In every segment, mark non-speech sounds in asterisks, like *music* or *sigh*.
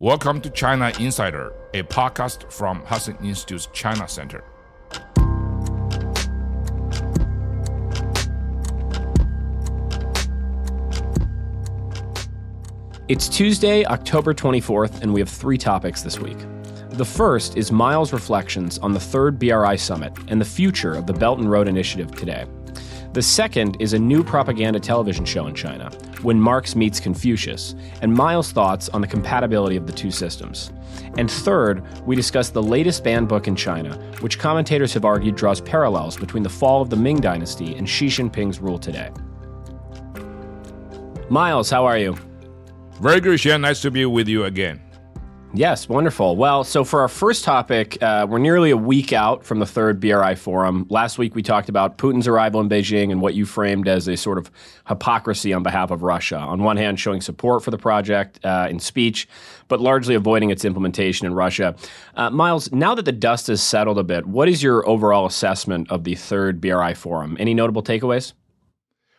Welcome to China Insider, a podcast from Hudson Institute's China Center. It's Tuesday, October 24th, and we have three topics this week. The first is Miles' reflections on the third BRI summit and the future of the Belt and Road Initiative today. The second is a new propaganda television show in China, When Marx Meets Confucius, and Miles' thoughts on the compatibility of the two systems. And third, we discuss the latest banned book in China, which commentators have argued draws parallels between the fall of the Ming Dynasty and Xi Jinping's rule today. Miles, how are you? Very good, Shane. Nice to be with you again. Yes, wonderful. Well, so for our first topic, uh, we're nearly a week out from the third BRI forum. Last week we talked about Putin's arrival in Beijing and what you framed as a sort of hypocrisy on behalf of Russia. On one hand, showing support for the project uh, in speech, but largely avoiding its implementation in Russia. Uh, Miles, now that the dust has settled a bit, what is your overall assessment of the third BRI forum? Any notable takeaways?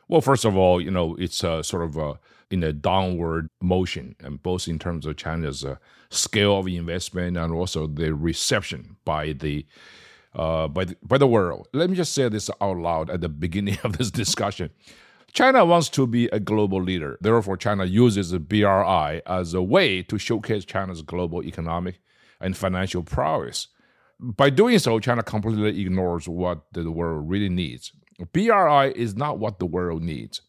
Well, first of all, you know, it's uh, sort of uh, in a downward motion, and both in terms of China's uh, scale of investment and also the reception by the uh, by the, by the world. Let me just say this out loud at the *laughs* beginning of this discussion. China wants to be a global leader. Therefore, China uses the BRI as a way to showcase China's global economic and financial prowess. By doing so, China completely ignores what the world really needs. BRI is not what the world needs.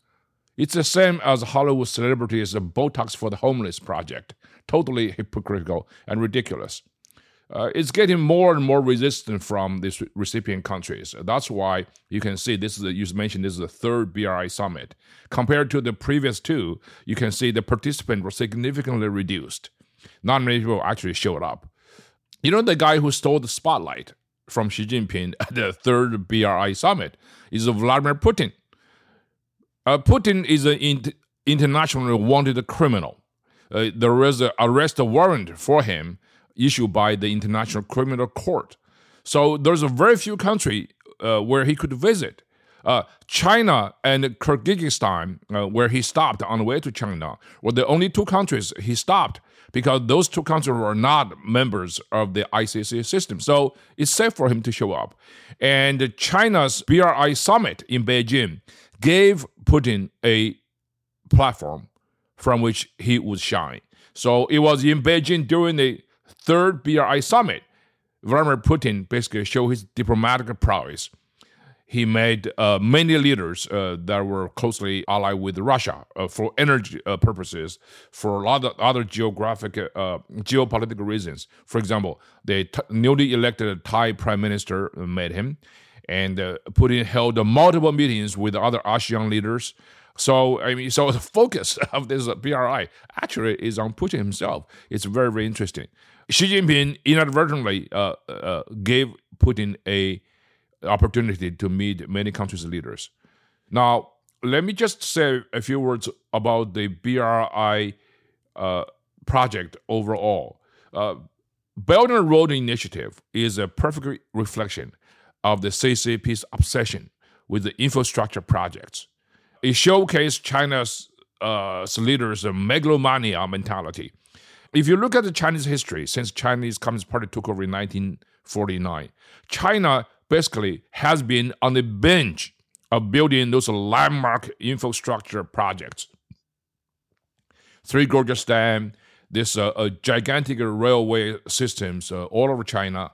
It's the same as Hollywood celebrities' Botox for the Homeless project. Totally hypocritical and ridiculous. Uh, it's getting more and more resistant from these recipient countries. That's why you can see this is the, you mentioned this is the third BRI summit. Compared to the previous two, you can see the participants were significantly reduced. Not many people actually showed up. You know the guy who stole the spotlight from Xi Jinping *laughs* at the third BRI summit is Vladimir Putin. Uh, Putin is an in- internationally wanted criminal. Uh, there is an arrest warrant for him issued by the International Criminal Court. So there's a very few country uh, where he could visit. Uh, China and Kyrgyzstan, uh, where he stopped on the way to China, were the only two countries he stopped because those two countries were not members of the ICC system. So it's safe for him to show up. And China's BRI summit in Beijing gave Putin a platform from which he would shine. So it was in Beijing during the third BRI summit. Vladimir Putin basically showed his diplomatic prowess. He made uh, many leaders uh, that were closely allied with Russia uh, for energy uh, purposes, for a lot of other geographic, uh, geopolitical reasons. For example, the t- newly elected Thai prime minister met him and uh, Putin held multiple meetings with other ASEAN leaders. So I mean, so *laughs* the focus of this BRI actually is on Putin himself. It's very very interesting. Xi Jinping inadvertently uh, uh, gave Putin a opportunity to meet many countries' leaders. Now, let me just say a few words about the BRI uh, project overall. Uh, Belt and Road Initiative is a perfect reflection of the CCP's obsession with the infrastructure projects. It showcased China's uh, leaders' megalomania mentality. If you look at the Chinese history since Chinese Communist Party took over in 1949, China basically has been on the bench of building those landmark infrastructure projects. Three Gorges Dam, this uh, uh, gigantic railway systems uh, all over China,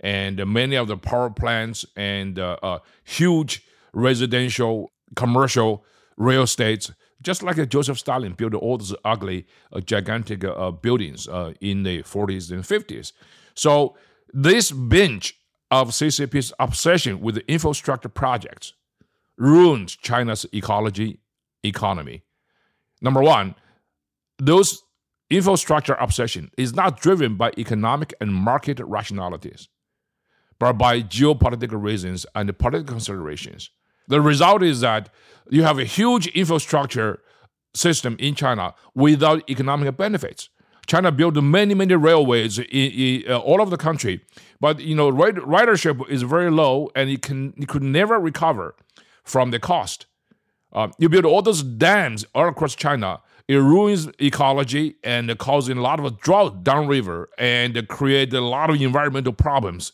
and many of the power plants and uh, uh, huge residential, commercial real estates, just like Joseph Stalin built all those ugly, uh, gigantic uh, buildings uh, in the 40s and 50s. So this binge of CCP's obsession with infrastructure projects ruined China's ecology, economy. Number one, those infrastructure obsession is not driven by economic and market rationalities but by geopolitical reasons and political considerations. The result is that you have a huge infrastructure system in China without economic benefits. China built many, many railways in, in uh, all over the country, but you know ridership is very low, and it can it could never recover from the cost. Uh, you build all those dams all across China, it ruins ecology and causing a lot of drought downriver and create a lot of environmental problems.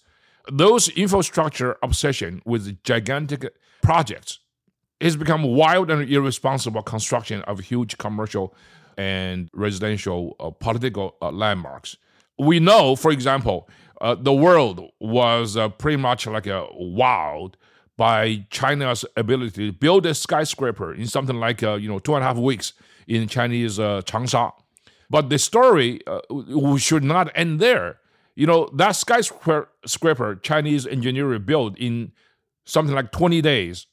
Those infrastructure obsession with gigantic projects has become wild and irresponsible construction of huge commercial and residential uh, political uh, landmarks. We know, for example, uh, the world was uh, pretty much like a wild by China's ability to build a skyscraper in something like uh, you know two and a half weeks in Chinese uh, Changsha. But the story should not end there. You know that skyscraper Chinese engineer built in something like 20 days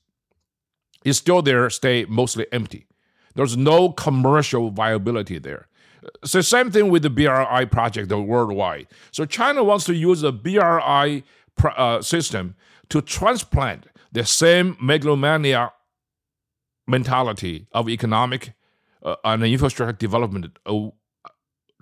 is still there, stay mostly empty. There's no commercial viability there. So same thing with the BRI project worldwide. So China wants to use the BRI uh, system to transplant the same megalomania mentality of economic uh, and infrastructure development uh,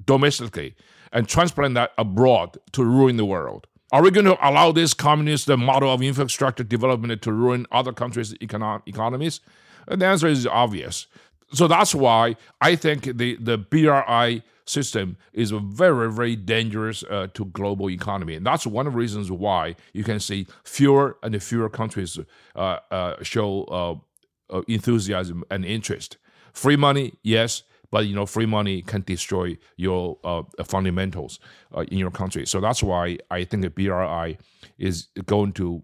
domestically and transplant that abroad to ruin the world. Are we going to allow this communist model of infrastructure development to ruin other countries' econo- economies? And the answer is obvious. So that's why I think the, the BRI system is very, very dangerous uh, to global economy. And that's one of the reasons why you can see fewer and fewer countries uh, uh, show uh, uh, enthusiasm and interest. Free money, yes, but you know, free money can destroy your uh, fundamentals in your country. So that's why I think BRI is going to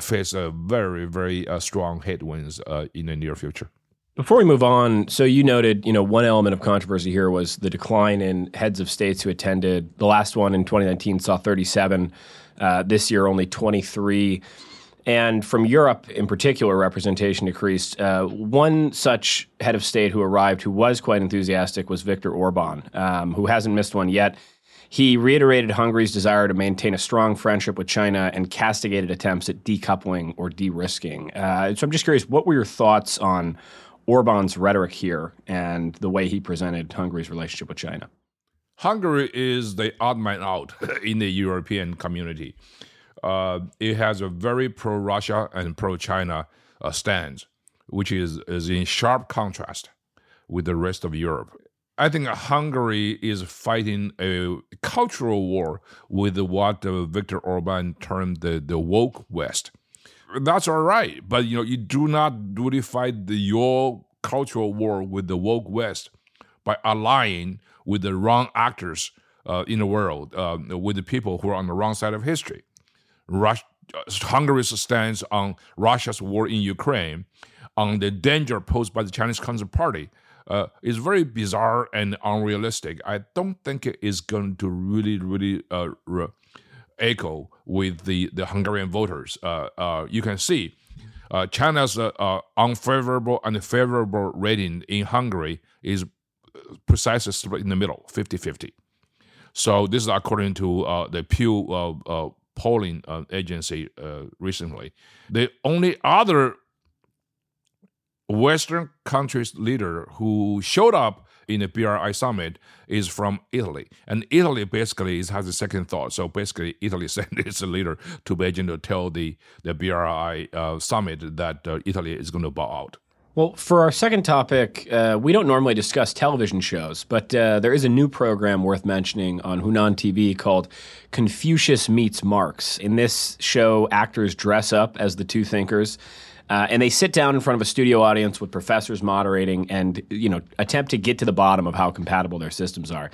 face a very, very strong headwinds in the near future. Before we move on, so you noted, you know, one element of controversy here was the decline in heads of states who attended. The last one in 2019 saw 37. Uh, this year, only 23. And from Europe in particular, representation decreased. Uh, one such head of state who arrived who was quite enthusiastic was Viktor Orban, um, who hasn't missed one yet. He reiterated Hungary's desire to maintain a strong friendship with China and castigated attempts at decoupling or de risking. Uh, so I'm just curious, what were your thoughts on Orban's rhetoric here and the way he presented Hungary's relationship with China? Hungary is the odd man out *laughs* in the European community. Uh, it has a very pro Russia and pro China uh, stance, which is, is in sharp contrast with the rest of Europe. I think Hungary is fighting a cultural war with what uh, Viktor Orban termed the, the woke West that's all right. But you know, you do not really fight the, your cultural war with the woke West by allying with the wrong actors uh, in the world, uh, with the people who are on the wrong side of history. Rus- Hungary's stance on Russia's war in Ukraine, on the danger posed by the Chinese Communist Party, uh, is very bizarre and unrealistic. I don't think it is going to really, really uh, re- echo with the, the Hungarian voters. Uh, uh, you can see uh, China's unfavorable and favorable rating in Hungary is precisely in the middle, 50 50. So this is according to uh, the Pew uh, uh, polling agency recently. The only other Western countries leader who showed up in the BRI summit is from Italy. And Italy basically has a second thought. So basically, Italy *laughs* sent its leader to Beijing to tell the, the BRI uh, summit that uh, Italy is going to bow out. Well, for our second topic, uh, we don't normally discuss television shows, but uh, there is a new program worth mentioning on Hunan TV called Confucius Meets Marx. In this show, actors dress up as the two thinkers uh, and they sit down in front of a studio audience with professors moderating and you know attempt to get to the bottom of how compatible their systems are.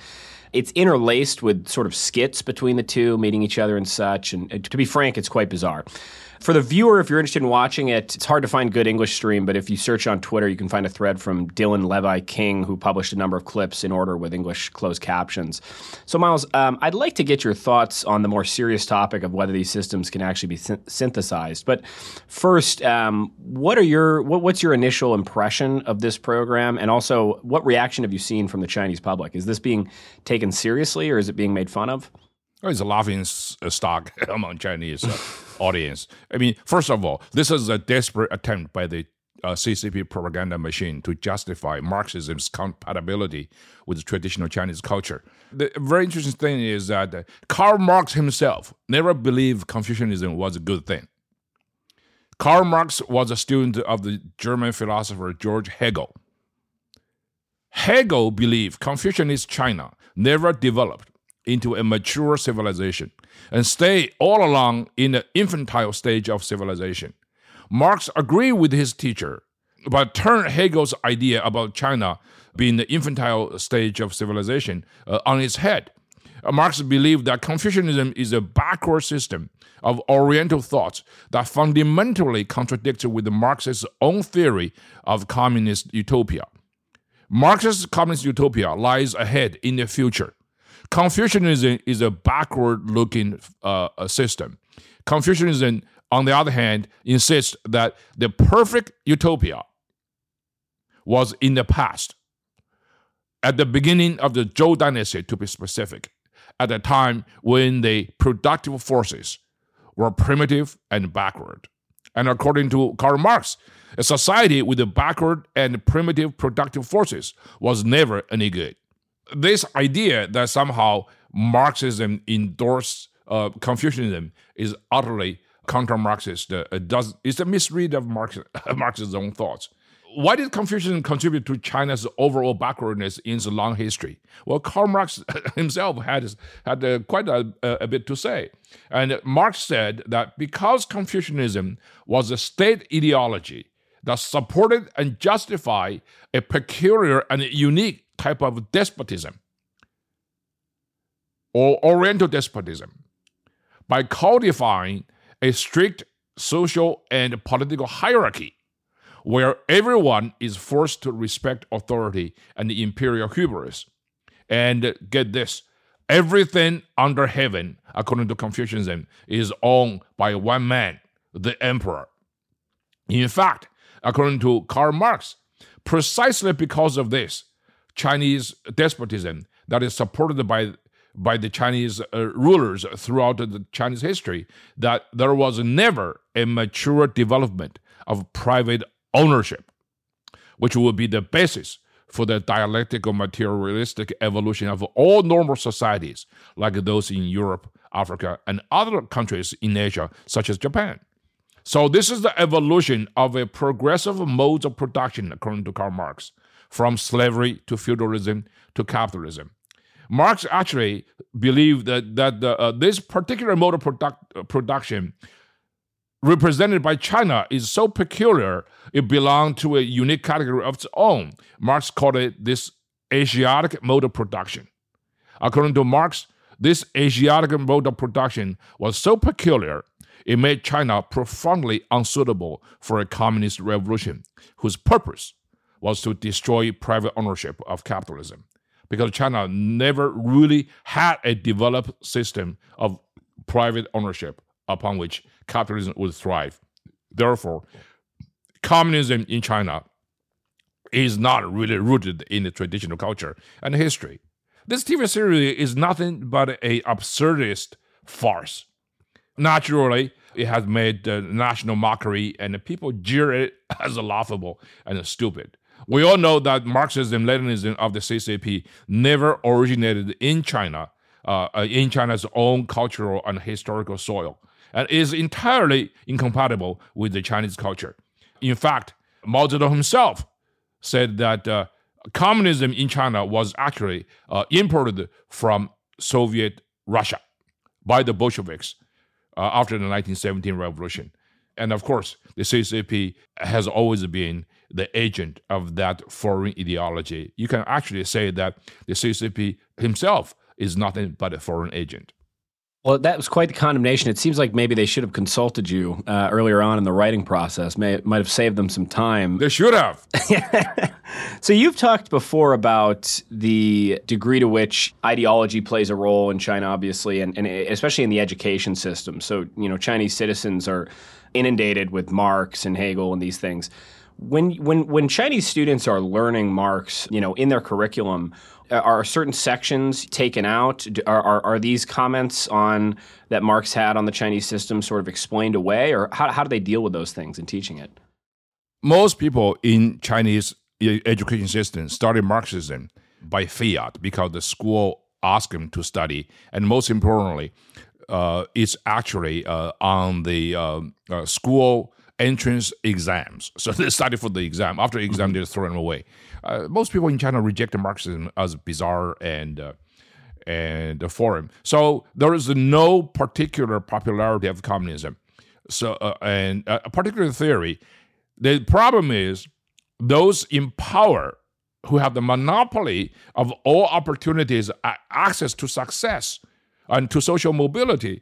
It's interlaced with sort of skits between the two, meeting each other and such. And, to be frank, it's quite bizarre. For the viewer, if you're interested in watching it, it's hard to find good English stream, but if you search on Twitter, you can find a thread from Dylan Levi King, who published a number of clips in order with English closed captions. So, Miles, um, I'd like to get your thoughts on the more serious topic of whether these systems can actually be sy- synthesized. But first, um, what are your what, what's your initial impression of this program, and also what reaction have you seen from the Chinese public? Is this being taken seriously, or is it being made fun of? it's a laughing stock *laughs* among Chinese uh, audience. I mean, first of all, this is a desperate attempt by the uh, CCP propaganda machine to justify Marxism's compatibility with traditional Chinese culture. The very interesting thing is that uh, Karl Marx himself never believed Confucianism was a good thing. Karl Marx was a student of the German philosopher George Hegel. Hegel believed Confucianist China never developed into a mature civilization and stayed all along in the infantile stage of civilization. Marx agreed with his teacher, but turned Hegel's idea about China being the infantile stage of civilization uh, on its head. Uh, Marx believed that Confucianism is a backward system of Oriental thoughts that fundamentally contradicts with Marx's own theory of communist utopia. Marx's communist utopia lies ahead in the future. Confucianism is a backward looking uh, system. Confucianism, on the other hand, insists that the perfect utopia was in the past, at the beginning of the Zhou dynasty, to be specific, at a time when the productive forces were primitive and backward. And according to Karl Marx, a society with the backward and primitive productive forces was never any good. This idea that somehow Marxism endorsed uh, Confucianism is utterly counter-Marxist. Uh, does it's a misread of Marx, *laughs* Marx's own thoughts why did Confucianism contribute to China's overall backwardness in its long history? Well, Karl Marx *laughs* himself had, had uh, quite a, a, bit to say. And Marx said that because Confucianism was a state ideology that supported and justified a peculiar and unique type of despotism, or Oriental despotism, by codifying a strict social and political hierarchy where everyone is forced to respect authority and the imperial hubris. And get this everything under heaven, according to Confucianism, is owned by one man, the emperor. In fact, according to Karl Marx, precisely because of this, Chinese despotism that is supported by by the Chinese uh, rulers throughout the Chinese history that there was never a mature development of private ownership, which will be the basis for the dialectical materialistic evolution of all normal societies, like those in Europe, Africa, and other countries in Asia, such as Japan. So, this is the evolution of a progressive mode of production, according to Karl Marx, from slavery to feudalism to capitalism. Marx actually believed that, that the, uh, this particular mode of product, production represented by China is so peculiar, it belonged to a unique category of its own. Marx called it this Asiatic mode of production. According to Marx, this Asiatic mode of production was so peculiar, it made China profoundly unsuitable for a communist revolution whose purpose was to destroy private ownership of capitalism. Because China never really had a developed system of private ownership upon which capitalism would thrive. Therefore, communism in China is not really rooted in the traditional culture and history. This TV series is nothing but a absurdist farce. Naturally, it has made uh, national mockery, and people jeer it *laughs* as laughable and stupid. We all know that Marxism, Leninism of the CCP never originated in China, uh, uh, in China's own cultural and historical soil and is entirely incompatible with the Chinese culture. In fact, Mao Zedong himself said that uh, communism in China was actually uh, imported from Soviet Russia by the Bolsheviks uh, after the 1917 revolution. And of course, the CCP has always been the agent of that foreign ideology. You can actually say that the CCP himself is nothing but a foreign agent. Well, that was quite the condemnation. It seems like maybe they should have consulted you uh, earlier on in the writing process. May might have saved them some time. They should have. *laughs* so you've talked before about the degree to which ideology plays a role in China, obviously, and, and especially in the education system. So you know, Chinese citizens are inundated with Marx and Hegel and these things. When when when Chinese students are learning Marx, you know, in their curriculum are certain sections taken out? Are, are, are, these comments on that Marx had on the Chinese system sort of explained away, or how, how do they deal with those things in teaching it? Most people in Chinese education system started Marxism by fiat because the school asked them to study, and most importantly, uh, it's actually uh, on the uh, uh school entrance exams. So *laughs* they study for the exam. After the exam, they throw them away. Uh, most people in China reject Marxism as bizarre and uh, and foreign. So there is no particular popularity of communism. So uh, and a particular theory. The problem is those in power who have the monopoly of all opportunities, access to success, and to social mobility,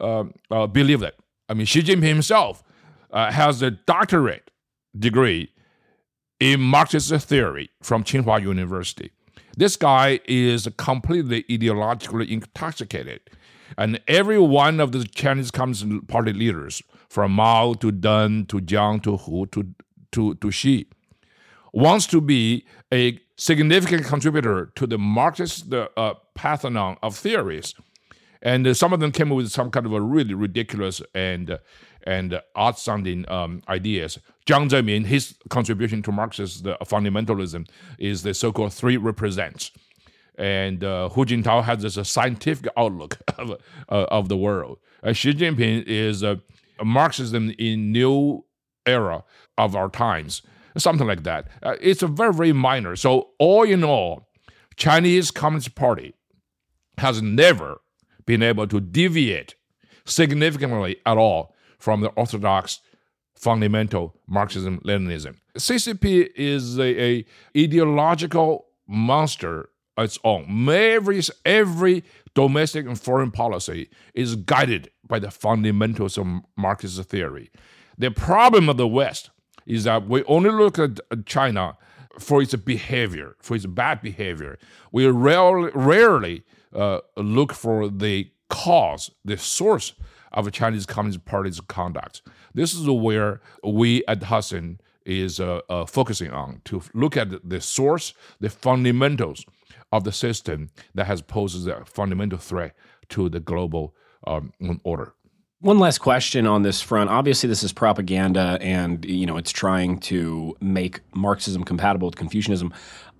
um, uh, believe that. I mean, Xi Jinping himself uh, has a doctorate degree in Marxist theory from Tsinghua University. This guy is completely ideologically intoxicated. And every one of the Chinese Communist Party leaders, from Mao to Deng to Jiang to Hu to, to, to Xi, wants to be a significant contributor to the Marxist uh, pantheon of theories. And uh, some of them came up with some kind of a really ridiculous and uh, and odd sounding um, ideas. Jiang Zemin, his contribution to Marxist fundamentalism is the so called three represents. And uh, Hu Jintao has this uh, scientific outlook *laughs* of, uh, of the world. Xi Jinping is Marxism in new era of our times something like that. Uh, it's a very, very minor. So all in all, Chinese Communist Party has never been able to deviate significantly at all from the orthodox fundamental Marxism Leninism. CCP is a, a ideological monster its own. Every, every domestic and foreign policy is guided by the fundamentals of Marxist theory. The problem of the West is that we only look at China for its behavior, for its bad behavior. We rarely, rarely uh, look for the cause, the source of Chinese Communist Party's conduct. This is where we at Hudson is uh, uh, focusing on to look at the source, the fundamentals of the system that has posed a fundamental threat to the global um, order. One last question on this front. Obviously, this is propaganda, and you know it's trying to make Marxism compatible with Confucianism.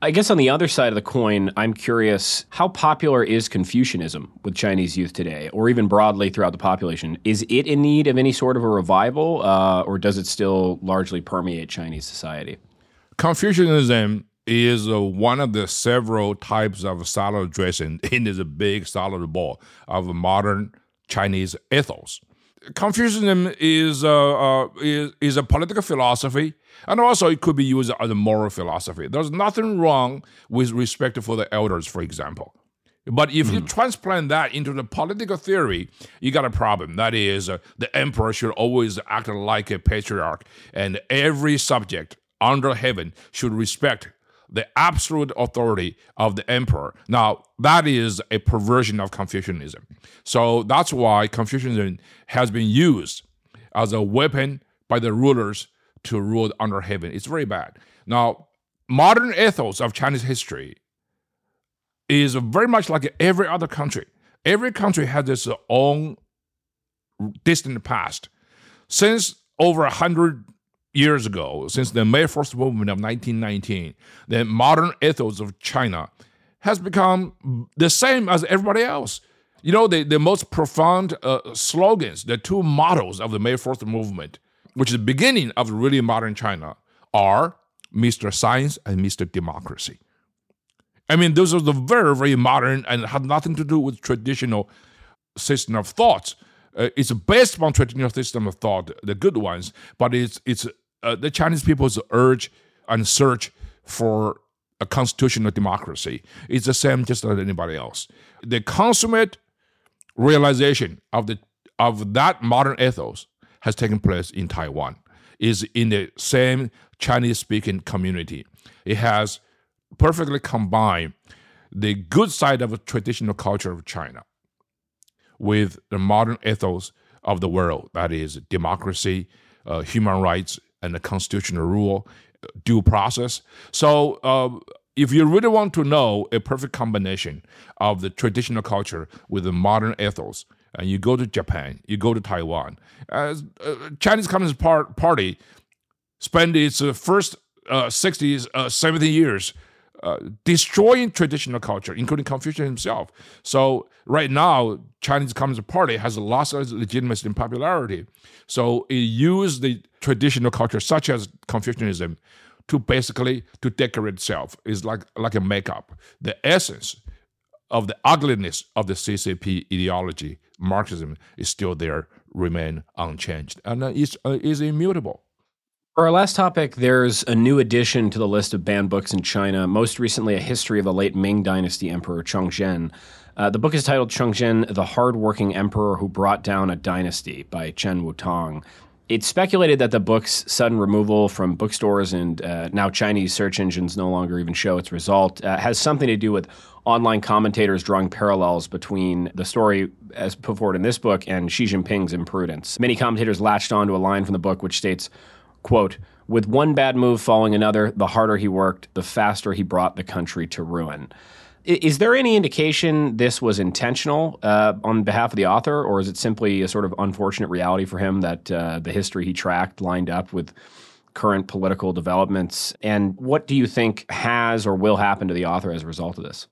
I guess on the other side of the coin, I'm curious how popular is Confucianism with Chinese youth today, or even broadly throughout the population? Is it in need of any sort of a revival, uh, or does it still largely permeate Chinese society? Confucianism is uh, one of the several types of salad dressing *laughs* in this big salad bowl of modern Chinese ethos. Confucianism is, uh, uh, is, is a political philosophy, and also it could be used as a moral philosophy. There's nothing wrong with respect for the elders, for example. But if mm. you hmm. transplant that into the political theory, you got a problem. That is, uh, the emperor should always act like a patriarch, and every subject under heaven should respect the absolute authority of the emperor. Now, that is a perversion of Confucianism. So that's why Confucianism has been used as a weapon by the rulers to rule under heaven. It's very bad. Now, modern ethos of Chinese history is very much like every other country. Every country has its own distant past. Since over a hundred years ago, since the May First movement of 1919, the modern ethos of China has become the same as everybody else. You know, the, the most profound uh, slogans, the two models of the May First movement, which is the beginning of really modern China, are Mr. Science and Mr. Democracy. I mean, those are the very, very modern and have nothing to do with traditional system of thoughts. Uh, it's based on traditional system of thought, the good ones, but it's it's uh, the Chinese people's urge and search for a constitutional democracy is the same just as anybody else. The consummate realization of the of that modern ethos has taken place in Taiwan. Is in the same Chinese speaking community. It has perfectly combined the good side of traditional culture of China with the modern ethos of the world that is democracy, uh, human rights, and the constitutional rule, due process. So, uh, if you really want to know a perfect combination of the traditional culture with the modern ethos, and you go to Japan, you go to Taiwan, uh, Chinese Communist Party spent its uh, first uh, 60s, uh, 70 years uh, destroying traditional culture, including Confucius himself. So right now, Chinese Communist Party has lost its legitimacy and popularity. So it used the traditional culture, such as Confucianism, to basically to decorate itself. It's like like a makeup. The essence of the ugliness of the CCP ideology, Marxism, is still there, remain unchanged, and it's is uh, is immutable. For our last topic, there's a new addition to the list of banned books in China, most recently a history of the late Ming Dynasty Emperor Chongzhen. Uh, the book is titled Chongzhen, the Hardworking Emperor Who Brought Down a Dynasty by Chen Wutong. It's speculated that the book's sudden removal from bookstores and uh, now Chinese search engines no longer even show its result uh, has something to do with online commentators drawing parallels between the story as put forward in this book and Xi Jinping's imprudence. Many commentators latched onto a line from the book which states, Quote, with one bad move following another, the harder he worked, the faster he brought the country to ruin. Is there any indication this was intentional uh, on behalf of the author, or is it simply a sort of unfortunate reality for him that uh, the history he tracked lined up with current political developments? And what do you think has or will happen to the author as a result of this?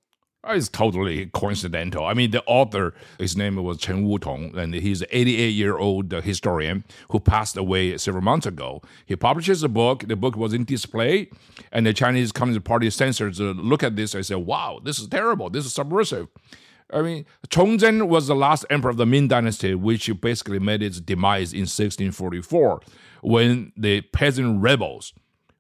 Oh, it's totally coincidental. I mean, the author, his name was Chen Wutong, and he's an 88 year old historian who passed away several months ago. He publishes a book. The book was in display, and the Chinese Communist Party censors uh, look at this and say, wow, this is terrible. This is subversive. I mean, Chongzhen was the last emperor of the Ming Dynasty, which basically made its demise in 1644 when the peasant rebels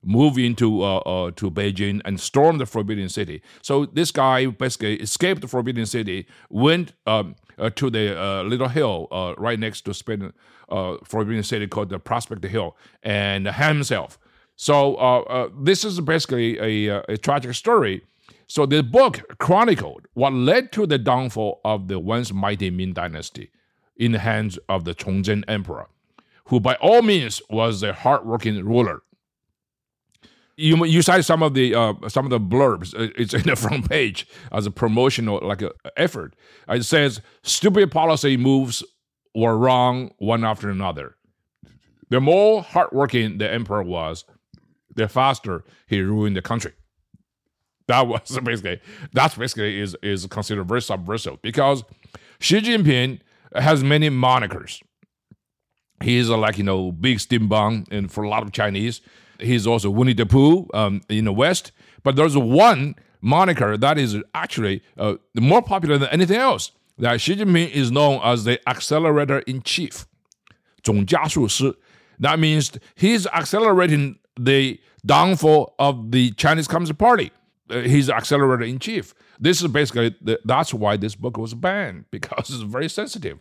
move into uh, uh, to Beijing and storm the Forbidden City. So this guy basically escaped the Forbidden City, went um, uh, to the uh, little hill uh, right next to Spain, uh, Forbidden City called the Prospect Hill, and hanged himself. So this is basically a, a tragic story. So the book chronicled what led to the downfall of the once mighty Ming Dynasty in the hands of the Chongzhen Emperor, who by all means was a hardworking ruler you you cite some of the uh, some of the blurbs. Uh, it's in the front page as a promotional like a, effort. It says stupid policy moves were wrong one after another. The more hardworking the emperor was, the faster he ruined the country. That *laughs* was basically that's basically is is considered very subversive because Xi Jinping has many monikers. He's a, like you know big steam bun, and for a lot of Chinese, He's also Winnie the Pooh um, in the West. But there's one moniker that is actually uh, more popular than anything else. That Xi Jinping is known as the accelerator in chief. 总加速师. That means he's accelerating the downfall of the Chinese Communist Party. Uh, he's accelerator in chief. This is basically the, that's why this book was banned *laughs* because it's very sensitive.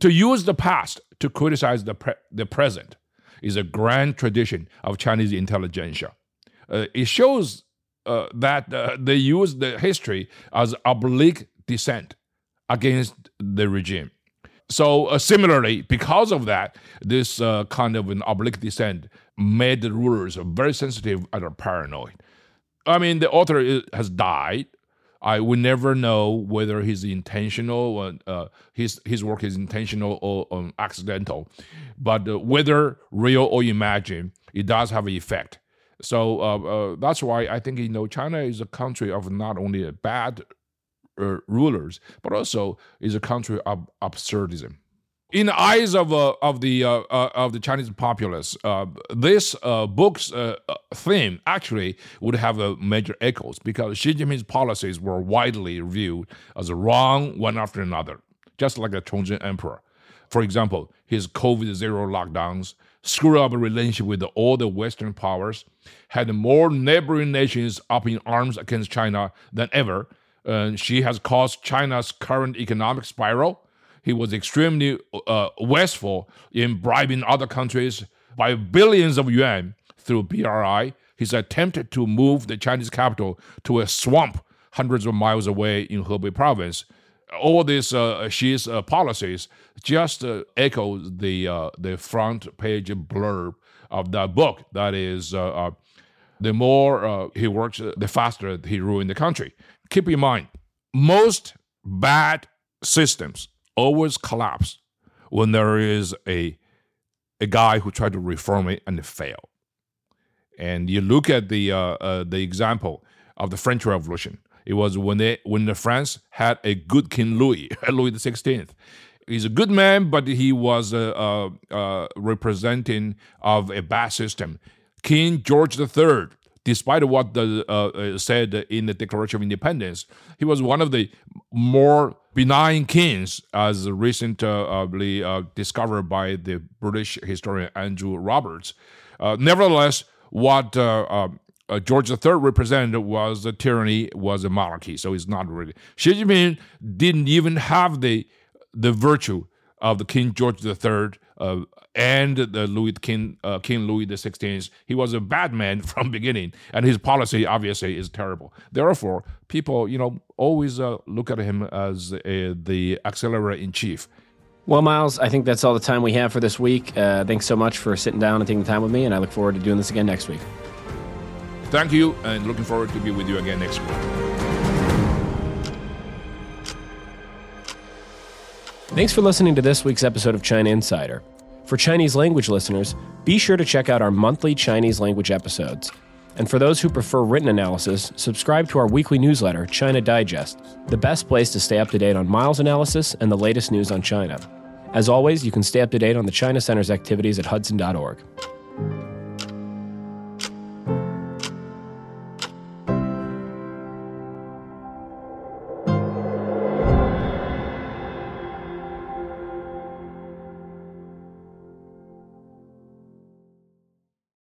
To use the past to criticize the pre- the present is a grand tradition of Chinese intelligentsia. Uh, it shows uh, that uh, they use the history as oblique dissent against the regime. So uh, similarly, because of that, this uh, kind of an oblique dissent made the rulers very sensitive and paranoid. I mean, the author is, has died, I will never know whether he's intentional, uh, his his work is intentional or um, accidental, but uh, whether real or imagined, it does have an effect. So uh, uh that's why I think you know China is a country of not only bad uh, rulers, but also is a country of absurdism in the eyes of uh, of the uh, uh, of the Chinese populace, uh, this uh, book's uh, theme actually would have major echoes because Xi Jinping's policies were widely viewed as wrong one after another, just like the Chongzhen emperor. For example, his COVID zero lockdowns, screw up relationship with all the Western powers, had more neighboring nations up in arms against China than ever. And Xi has caused China's current economic spiral he was extremely uh, wasteful in bribing other countries by billions of yuan through BRI. He's attempted to move the Chinese capital to a swamp hundreds of miles away in Hebei province. All these uh, Xi's uh, policies just uh, echo the uh, the front page blurb of that book. That is, uh, uh, the more he works, the faster he ruined the country. Keep in mind, most bad systems always collapse when there is a a guy who tried to reform it and failed. And you look at the uh, uh, the example of the French Revolution. It was when they when the France had a good King Louis, *laughs* Louis Sixteenth. He's a good man, but he was a, a, a representing of a bad system. King George III, despite what the uh, uh, said in the Declaration of Independence, he was one of the more benign kings, as recently uh, discovered by the British historian Andrew Roberts. Uh, nevertheless, what uh, um, uh, George III represented was a tyranny, was a monarchy. So it's not really. Xi Jinping didn't even have the the virtue of the King George III uh, and the Louis King uh, King Louis XVI. He was a bad man *laughs* from beginning, and his policy obviously is terrible. Therefore, people, you know, always uh, look at him as the accelerator in chief. Well, Miles, I think that's all the time we have for this week. Uh, thanks so much for sitting down and taking the time with me, and I look forward to doing this again next week. Thank you, and looking forward to be with you again next week. Thanks for listening to this week's episode of China Insider. For Chinese language listeners, be sure to check out our monthly Chinese language episodes. And for those who prefer written analysis, subscribe to our weekly newsletter, China Digest, the best place to stay up to date on Miles analysis and the latest news on China. As always, you can stay up to date on the China Center's activities at hudson.org.